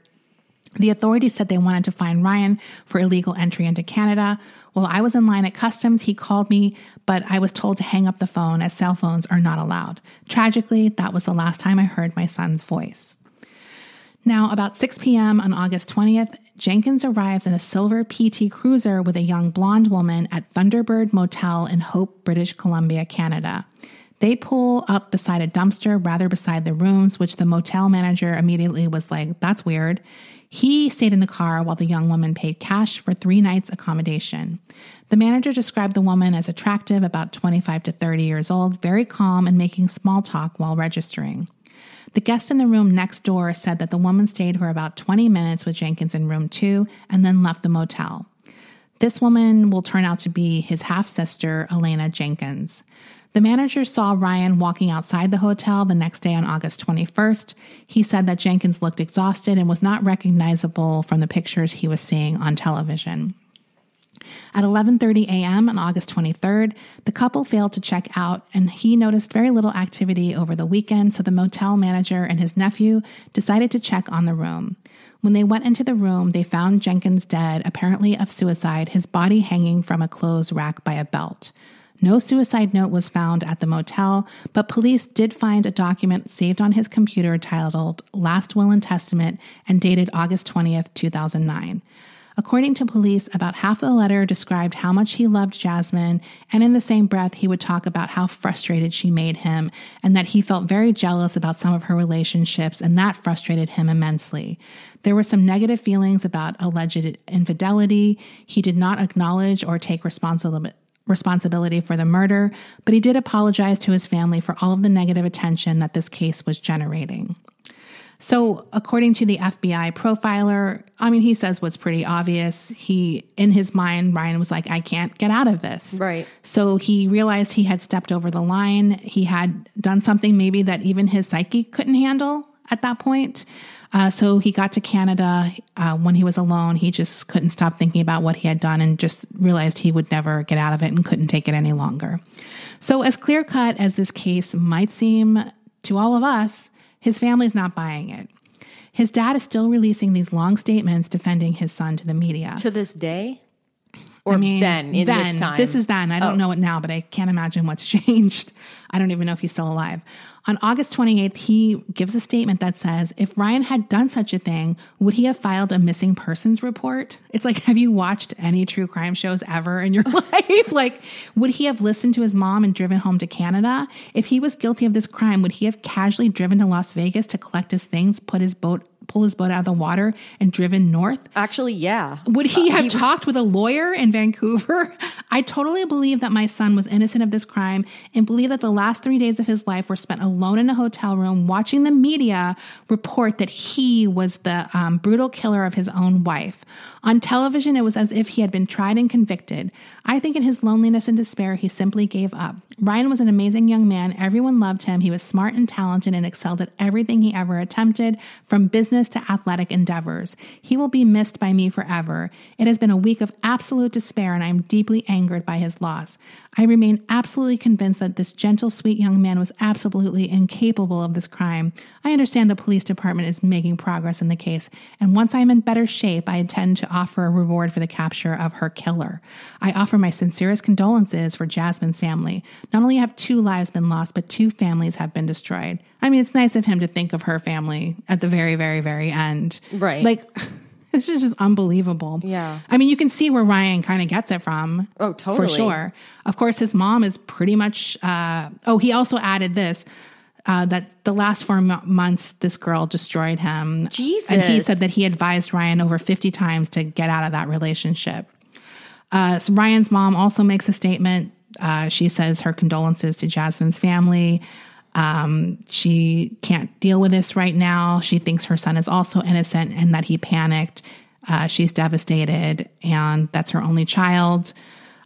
the authorities said they wanted to find Ryan for illegal entry into Canada. While I was in line at customs, he called me, but I was told to hang up the phone as cell phones are not allowed. Tragically, that was the last time I heard my son's voice. Now, about 6 p.m. on August 20th, Jenkins arrives in a silver PT Cruiser with a young blonde woman at Thunderbird Motel in Hope, British Columbia, Canada. They pull up beside a dumpster, rather beside the rooms, which the motel manager immediately was like, that's weird. He stayed in the car while the young woman paid cash for three nights' accommodation. The manager described the woman as attractive, about 25 to 30 years old, very calm, and making small talk while registering. The guest in the room next door said that the woman stayed for about 20 minutes with Jenkins in room two and then left the motel. This woman will turn out to be his half sister, Elena Jenkins. The manager saw Ryan walking outside the hotel the next day on August 21st. He said that Jenkins looked exhausted and was not recognizable from the pictures he was seeing on television. At 11:30 a.m. on August 23rd, the couple failed to check out and he noticed very little activity over the weekend, so the motel manager and his nephew decided to check on the room. When they went into the room, they found Jenkins dead, apparently of suicide, his body hanging from a clothes rack by a belt. No suicide note was found at the motel, but police did find a document saved on his computer titled Last Will and Testament and dated August 20th, 2009. According to police, about half of the letter described how much he loved Jasmine, and in the same breath, he would talk about how frustrated she made him and that he felt very jealous about some of her relationships, and that frustrated him immensely. There were some negative feelings about alleged infidelity. He did not acknowledge or take responsibility responsibility for the murder, but he did apologize to his family for all of the negative attention that this case was generating. So, according to the FBI profiler, I mean, he says what's pretty obvious. He, in his mind, Ryan was like, I can't get out of this. Right. So, he realized he had stepped over the line. He had done something maybe that even his psyche couldn't handle at that point. Uh, so he got to Canada uh, when he was alone. He just couldn't stop thinking about what he had done and just realized he would never get out of it and couldn't take it any longer. So, as clear cut as this case might seem to all of us, his family's not buying it. His dad is still releasing these long statements defending his son to the media. To this day? Or I mean, then, in then, this time? This is then. I don't Oh. know it now, but I can't imagine what's changed. I don't even know if he's still alive. On August 28th, he gives a statement that says, if Ryan had done such a thing, would he have filed a missing persons report? It's like, have you watched any true crime shows ever in your life? like, would he have listened to his mom and driven home to Canada? If he was guilty of this crime, would he have casually driven to Las Vegas to collect his things, put his boat, pull his boat out of the water, and driven north? Actually, yeah. Would he have talked with a lawyer in Vancouver? I totally believe that my son was innocent of this crime and believe that the last three days of his life were spent alone in a hotel room watching the media report that he was the um, brutal killer of his own wife. On television, it was as if he had been tried and convicted. I think in his loneliness and despair, he simply gave up. Ryan was an amazing young man. Everyone loved him. He was smart and talented and excelled at everything he ever attempted, from business to athletic endeavors. He will be missed by me forever. It has been a week of absolute despair, and I am deeply angered by his loss. I remain absolutely convinced that this gentle, sweet young man was absolutely incapable of this crime. I understand the police department is making progress in the case, and once I am in better shape, I intend to offer a reward for the capture of her killer. I offer my sincerest condolences for Jasmine's family. Not only have two lives been lost, but two families have been destroyed. I mean, it's nice of him to think of her family at the very, very, very end. Right. Like, this is just unbelievable. Yeah. I mean, you can see where Ryan kind of gets it from. Oh, totally. For sure. Of course, his mom is pretty much. Uh, oh, he also added this. Uh, that the last four mo- months, this girl destroyed him. Jesus. And he said that he advised Ryan over 50 times to get out of that relationship. Uh, so Ryan's mom also makes a statement. Uh, she says her condolences to Jasmine's family. Um, she can't deal with this right now. She thinks her son is also innocent and that he panicked. Uh, she's devastated, and that's her only child,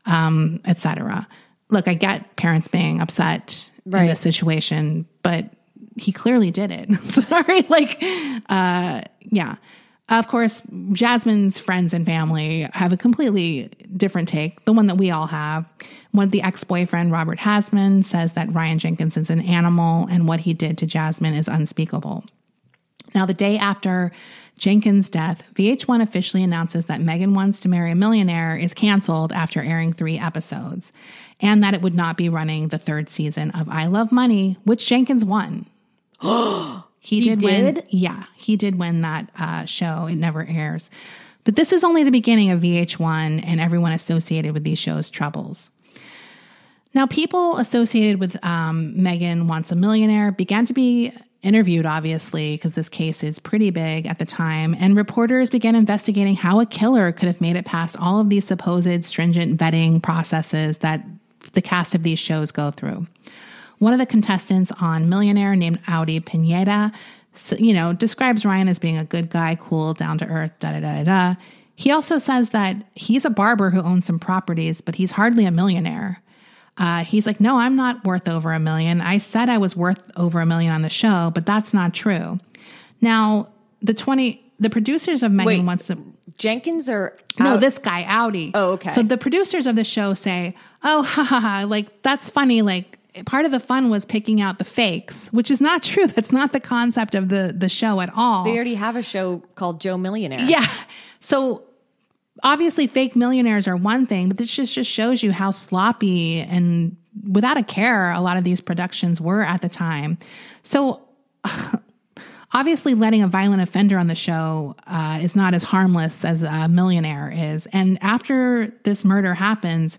um, etc. Look, I get parents being upset in this situation, but he clearly did it. I'm sorry. Like, uh, yeah. Of course, Jasmine's friends and family have a completely different take, the one that we all have. One of the ex-boyfriend, Robert Hasman, says that Ryan Jenkins is an animal and what he did to Jasmine is unspeakable. Now, the day after Jenkins' death, VH1 officially announces that Megan Wants to Marry a Millionaire is canceled after airing three episodes, and that it would not be running the third season of I Love Money, which Jenkins won. he, did, win. Yeah, he did win that uh, show. It never airs. But this is only the beginning of VH1 and everyone associated with these shows' troubles. Now, people associated with um, Megan Wants a Millionaire began to be interviewed, obviously, because this case is pretty big at the time, and reporters began investigating how a killer could have made it past all of these supposed stringent vetting processes that the cast of these shows go through. One of the contestants on Millionaire, named Audi Pineda, you know, describes Ryan as being a good guy, cool, down to earth, da da da da. He also says that he's a barber who owns some properties, but he's hardly a millionaire. Uh, he's like, no, I'm not worth over a million. I said I was worth over a million on the show, but that's not true. Now, the 20, the producers of Megan Wait. Wants to, Jenkins or no, this guy, Audi. Oh, okay. So the producers of the show say, oh, ha ha ha, like that's funny. Like part of the fun was picking out the fakes, which is not true. That's not the concept of the, the show at all. They already have a show called Joe Millionaire. Yeah. So obviously fake millionaires are one thing, but this just, just shows you how sloppy and without a care a lot of these productions were at the time. So obviously letting a violent offender on the show uh, is not as harmless as a millionaire is. And after this murder happens,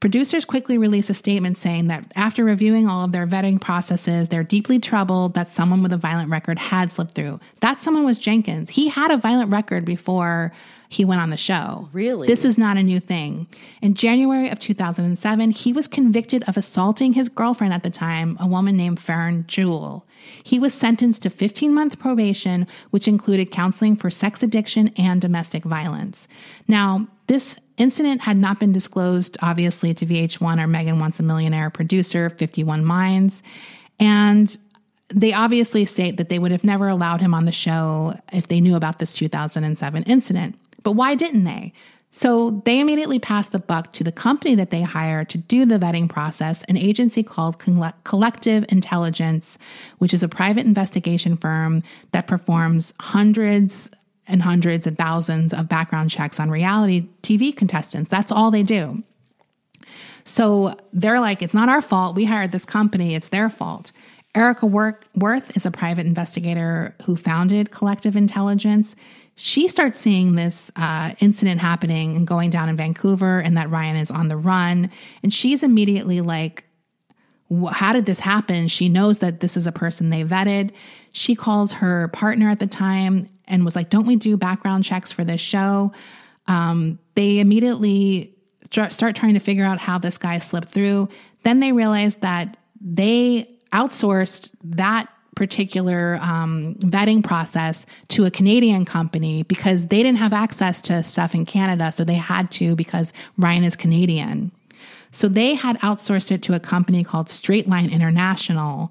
Producers quickly release a statement saying that after reviewing all of their vetting processes, they're deeply troubled that someone with a violent record had slipped through. That someone was Jenkins. He had a violent record before he went on the show. Really? This is not a new thing. In January of 2007, he was convicted of assaulting his girlfriend at the time, a woman named Fern Jewell. He was sentenced to 15 month probation, which included counseling for sex addiction and domestic violence. Now, this incident had not been disclosed, obviously, to VH1 or Megan Wants a Millionaire producer, 51 Minds. And they obviously state that they would have never allowed him on the show if they knew about this 2007 incident. But why didn't they? So they immediately passed the buck to the company that they hired to do the vetting process, an agency called Collective Intelligence, which is a private investigation firm that performs hundreds and hundreds and thousands of background checks on reality TV contestants. That's all they do. So they're like, it's not our fault. We hired this company, it's their fault. Erica Worth is a private investigator who founded Collective Intelligence. She starts seeing this uh, incident happening and going down in Vancouver, and that Ryan is on the run. And she's immediately like, how did this happen? She knows that this is a person they vetted. She calls her partner at the time and was like, Don't we do background checks for this show? Um, they immediately start trying to figure out how this guy slipped through. Then they realize that they outsourced that particular um, vetting process to a Canadian company because they didn't have access to stuff in Canada. So they had to because Ryan is Canadian. So they had outsourced it to a company called Straightline International.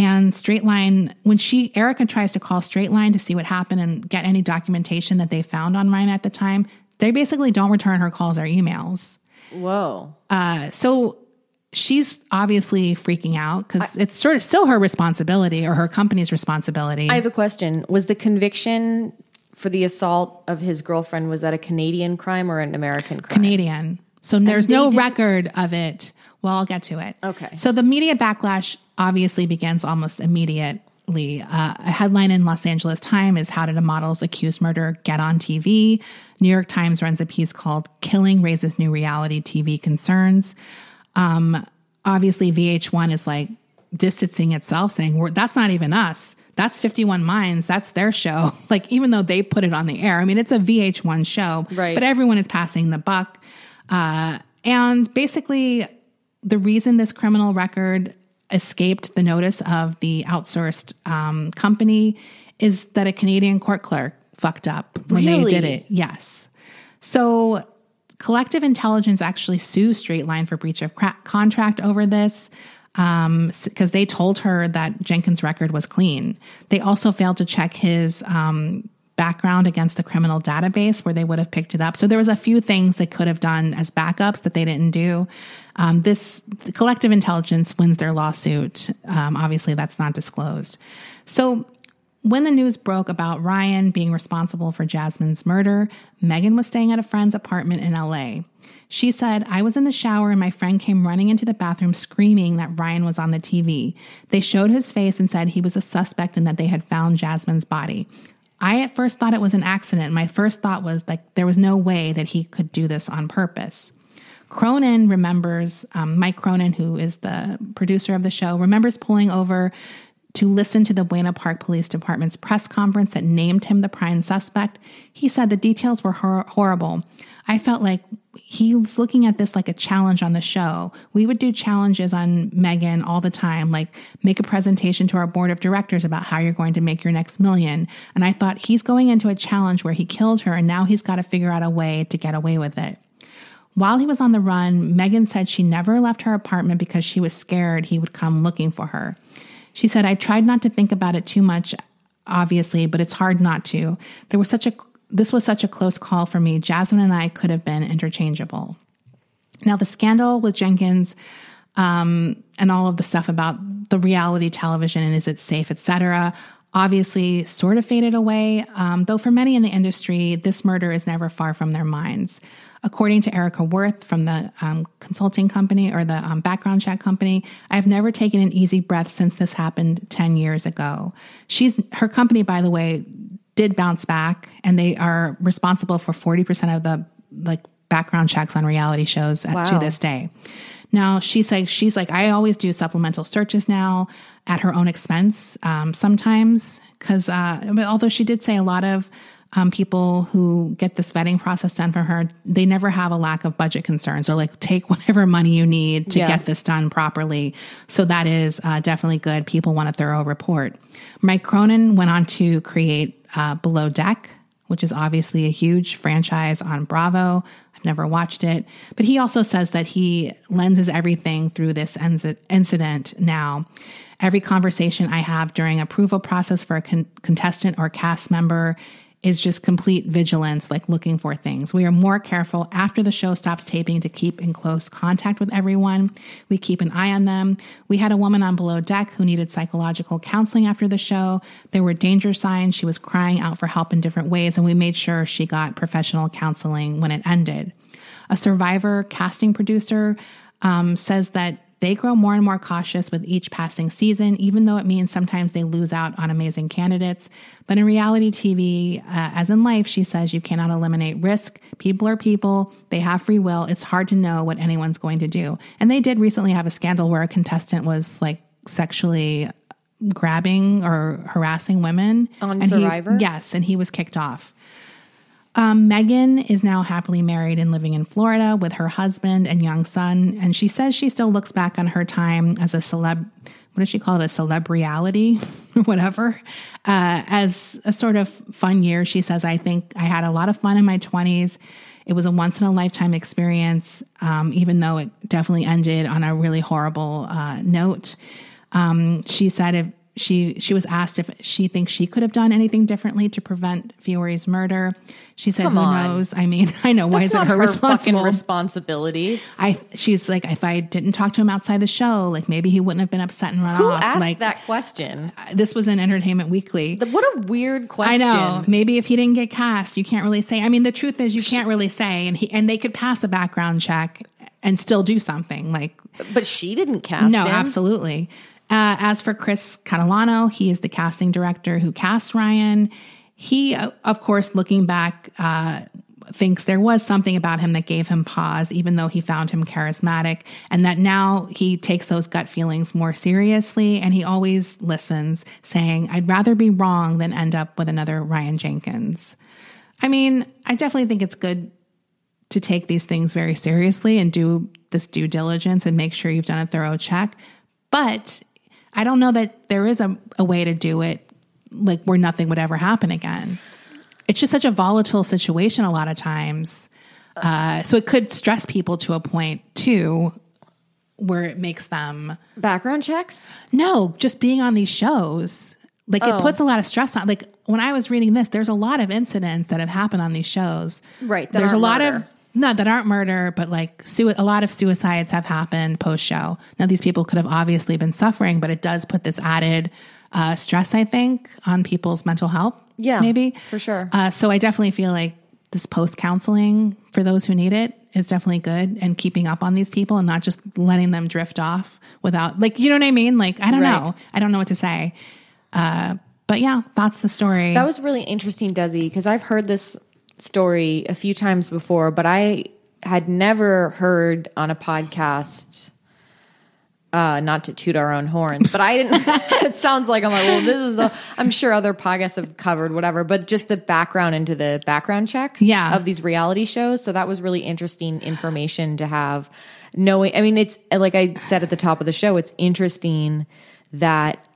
And Straight Line, when she, Erica tries to call Straight Line to see what happened and get any documentation that they found on Ryan at the time, they basically don't return her calls or emails. Whoa. Uh, so she's obviously freaking out because it's sort of still her responsibility or her company's responsibility. I have a question. Was the conviction for the assault of his girlfriend was that a Canadian crime or an American crime? Canadian. So there's no record of it. Well, I'll get to it. Okay. So the media backlash obviously begins almost immediately. Uh, a headline in Los Angeles Times is How did a model's accused murder get on TV? New York Times runs a piece called Killing Raises New Reality TV Concerns. Um, obviously, VH1 is like distancing itself, saying, We're, that's not even us. That's 51 Minds. That's their show. Like, even though they put it on the air, I mean, it's a VH1 show, Right. but everyone is passing the buck. Uh, and basically, the reason this criminal record escaped the notice of the outsourced um, company is that a Canadian court clerk fucked up when they did it. Yes. So, Collective Intelligence actually sued Straight Line for breach of cra- contract over this because they told her that Jenkins' record was clean. They also failed to check his um, background against the criminal database where they would have picked it up. So there was a few things they could have done as backups that they didn't do. Um, this collective intelligence wins their lawsuit. Um, obviously, that's not disclosed. So when the news broke about Ryan being responsible for Jasmine's murder, Megan was staying at a friend's apartment in LA. She said, I was in the shower and my friend came running into the bathroom screaming that Ryan was on the TV. They showed his face and said he was a suspect and that they had found Jasmine's body. I at first thought it was an accident. My first thought was like there was no way that he could do this on purpose. Cronin remembers, um, Mike Cronin, who is the producer of the show, remembers pulling over to listen to the Buena Park Police Department's press conference that named him the prime suspect. He said the details were hor- horrible. I felt like he was looking at this like a challenge on the show. We would do challenges on Megan all the time, like make a presentation to our board of directors about how you're going to make your next million. And I thought he's going into a challenge where he killed her and now he's got to figure out a way to get away with it. While he was on the run, Megan said she never left her apartment because she was scared he would come looking for her. She said, I tried not to think about it too much, obviously, but it's hard not to. There was such a this was such a close call for me. Jasmine and I could have been interchangeable. Now, the scandal with Jenkins um, and all of the stuff about the reality television and is it safe, et cetera, obviously sort of faded away. Um, though for many in the industry, this murder is never far from their minds. According to Erica Worth from the um, consulting company or the um, background check company, I've never taken an easy breath since this happened 10 years ago. She's her company, by the way, did bounce back and they are responsible for 40% of the like background checks on reality shows at, to this day. Now she's like she's like I always do supplemental searches now at her own expense um, sometimes because uh, but although she did say a lot of um, people who get this vetting process done for her they never have a lack of budget concerns or like take whatever money you need to Yeah. get this done properly so that is uh, definitely good people want a thorough report Mike Cronin went on to create uh, Below Deck which is obviously a huge franchise on Bravo. I've never watched it, but he also says that he lenses everything through this incident now. Every conversation I have during approval process for a con- contestant or cast member is just complete vigilance, like looking for things. We are more careful after the show stops taping to keep in close contact with everyone. We keep an eye on them. We had a woman on Below Deck who needed psychological counseling after the show. There were danger signs. She was crying out for help in different ways, and we made sure she got professional counseling when it ended. A survivor casting producer um, says that they grow more and more cautious with each passing season, even though it means sometimes they lose out on amazing candidates. But in reality TV, uh, as in life, she says you cannot eliminate risk. People are people, they have free will. It's hard to know what anyone's going to do. And they did recently have a scandal where a contestant was like sexually grabbing or harassing women On And he- Survivor? yes, and he was kicked off. Um, Megan is now happily married and living in Florida with her husband and young son. And she says she still looks back on her time as a celeb. What does she call it? A celebriality, whatever, uh, as a sort of fun year. She says, I think I had a lot of fun in my 20s. It was a once in a lifetime experience, um, even though it definitely ended on a really horrible uh, note. Um, she said, if she she was asked if she thinks she could have done anything differently to prevent Fiore's murder. She said, Come "Who on. knows? I mean, I know why That's is it her, her fucking responsibility. I she's like, if I didn't talk to him outside the show, like maybe he wouldn't have been upset and run off. Who off. asked like that question? Uh, this was in Entertainment Weekly. What a weird question. I know. Maybe if he didn't get cast, you can't really say. I mean, the truth is, you can't really say, and he and they could pass a background check and still do something. Like, But she didn't cast no, him. absolutely. Uh, as for Chris Catalano, he is the casting director who cast Ryan. He, uh, of course, looking back, uh, thinks there was something about him that gave him pause, even though he found him charismatic, and that now he takes those gut feelings more seriously and he always listens, saying, I'd rather be wrong than end up with another Ryan Jenkins. I mean, I definitely think it's good to take these things very seriously and do this due diligence and make sure you've done a thorough check. But I don't know that there is a, a way to do it like where nothing would ever happen again. It's just such a volatile situation a lot of times. Uh, so it could stress people to a point too, where it makes them Background checks? no, just being on these shows. Like Oh. it puts a lot of stress on. Like when I was reading this, there's a lot of incidents that have happened on these shows. Right, There's a lot murder. of no that aren't murder, but like sui- a lot of suicides have happened post show. Now these people could have obviously been suffering, but it does put this added uh, stress, I think, on people's mental health. Yeah, maybe for sure. Uh, so I definitely feel like this post counseling for those who need it is definitely good and keeping up on these people and not just letting them drift off without like you know what I mean? Like I don't Right. know. I don't know what to say. Uh, but yeah, that's the story. That was really interesting, Desi, because I've heard this story a few times before, but I had never heard on a podcast. Uh, not to toot our own horns, but I didn't. it sounds like I'm like, well, this is the. I'm sure other podcasts have covered whatever, but just the background into the background checks, Yeah. of these reality shows. So that was really interesting information to have. Knowing, I mean, it's like I said at the top of the show, it's interesting that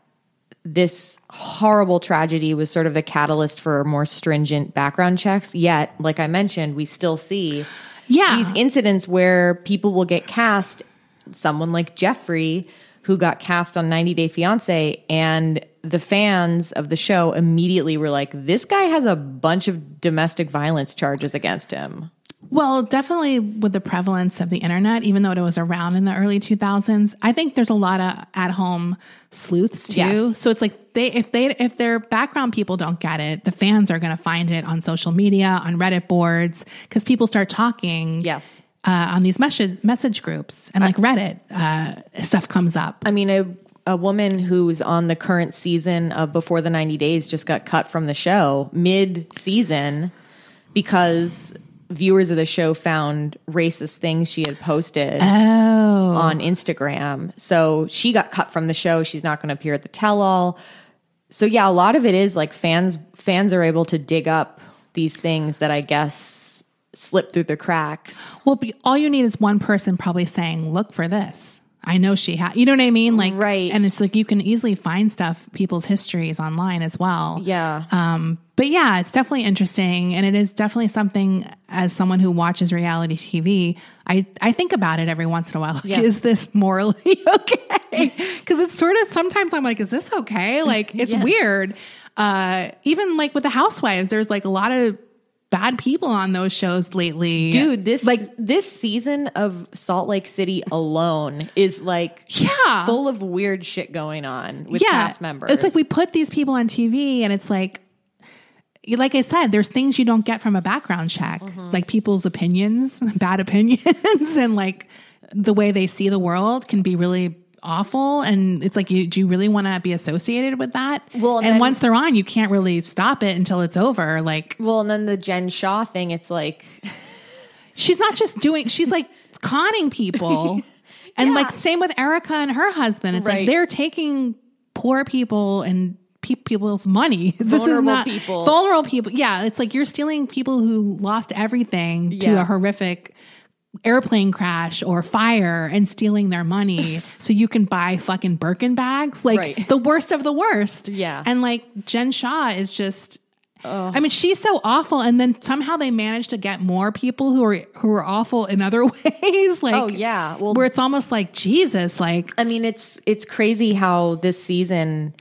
this horrible tragedy was sort of the catalyst for more stringent background checks. Yet, like I mentioned, we still see yeah. these incidents where people will get cast, someone like Jeffrey, who got cast on 90 Day Fiance, and the fans of the show immediately were like, this guy has a bunch of domestic violence charges against him. Well, definitely with the prevalence of the internet, even though it was around in the early 2000s, I think there's a lot of at-home sleuths too. Yes. So it's like they if they if their background people don't get it, the fans are going to find it on social media, on Reddit boards because people start talking Yes. uh, on these message message groups and like Reddit uh, stuff comes up. I mean, a, a woman who's on the current season of Before the 90 Days just got cut from the show mid season because viewers of the show found racist things she had posted Oh, on Instagram. So she got cut from the show. She's not going to appear at the tell all. So yeah, a lot of it is like fans fans are able to dig up these things that I guess slip through the cracks. well, all you need is one person probably saying, "Look for this." I know she had. You know what I mean? Like, Right. And it's like you can easily find stuff, people's histories online as well. Yeah. Um, but yeah, it's definitely interesting, and it is definitely something. As someone who watches reality TV, I I think about it every once in a while. Like, Yeah. Is this morally okay? Because it's sort of sometimes I'm like, is this okay? Like, it's Yeah. weird. Uh, even like with the Housewives, there's like a lot of bad people on those shows lately, Dude, this like this season of Salt Lake City alone is like Yeah. full of weird shit going on with cast members. It's like we put these people on TV and it's like like I said, there's things you don't get from a background check. Mm-hmm. Like people's opinions, bad opinions, and like the way they see the world can be really awful. And it's like, you, do you really want to be associated with that? Well, and and then- once they're on, you can't really stop it until it's over. Like, well, and then the Jen Shah thing, it's like she's not just doing, she's like conning people. And Yeah. like, same with Erika and her husband. It's like they're taking poor people and pe- people's money. this is Vulnerable not people. vulnerable people. Yeah. It's like you're stealing people who lost everything to a horrific airplane crash or fire and stealing their money so you can buy fucking Birkin bags. Like Right. the worst of the worst. Yeah. And like Jen Shah is just I mean, she's so awful, and then somehow they managed to get more people who are who are awful in other ways. Like, Oh, yeah. Well- where it's almost like Jesus. Like, I mean, it's it's crazy how this season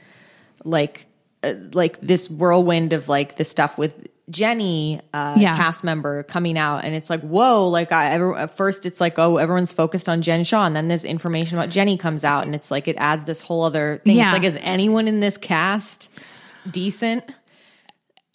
like uh, like this whirlwind of like the stuff with Jenny, uh, Yeah. cast member coming out, and it's like, whoa! Like, I ever, at first, it's like, oh, everyone's focused on Jen Shah, and then this information about Jenny comes out, and it's like it adds this whole other thing. Yeah. It's like, is anyone in this cast decent?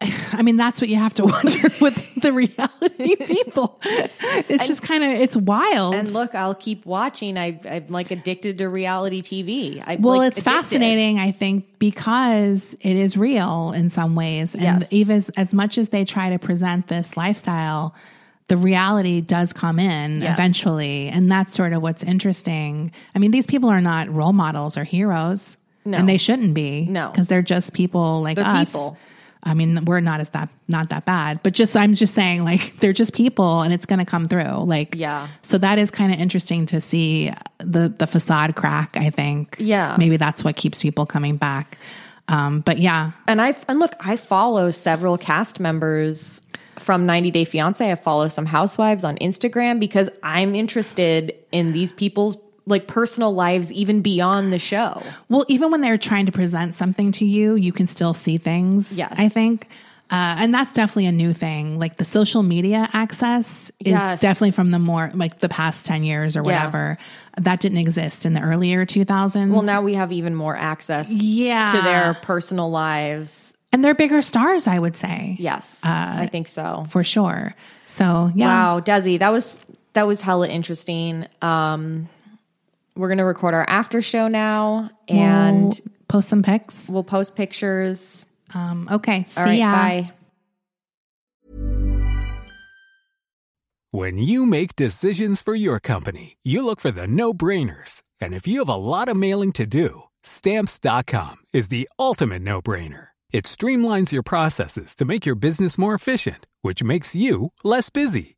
I mean, that's what you have to wonder with the reality people. It's just kind of it's wild. And look, I'll keep watching. I, I'm like addicted to reality TV. I, well, like, it's addicted. fascinating, I think, because it is real in some ways, and Yes. even as, as much as they try to present this lifestyle, the reality does come in Yes. eventually, and that's sort of what's interesting. I mean, these people are not role models or heroes, No. and they shouldn't be, No. because they're just people like They're us. people. I mean, we're not as that not that bad, but just I'm just saying, like they're just people, and it's going to come through. Like, Yeah. So that is kind of interesting to see the the facade crack. I think, Yeah. maybe that's what keeps people coming back. Um, but yeah, And I and look, I follow several cast members from 90 Day Fiance. I follow some housewives on Instagram because I'm interested in these people's like personal lives even beyond the show. well, even when they're trying to present something to you, you can still see things. Yes. I think. Uh, and that's definitely a new thing. Like the social media access is Yes. definitely from the more like the past 10 years or Yeah. whatever. That didn't exist in the earlier 2000s. Well, now we have even more access yeah. to their personal lives. and they're bigger stars, I would say. Yes, Uh, I think so. For sure. So, yeah. Wow, Desi, that was that was hella interesting. Um, we're gonna record our after show now, and We'll post some pics. we'll post pictures. Um, okay. See All right, ya. bye. When you make decisions for your company, you look for the no brainers. And if you have a lot of mailing to do, stamps.com is the ultimate no brainer. It streamlines your processes to make your business more efficient, which makes you less busy.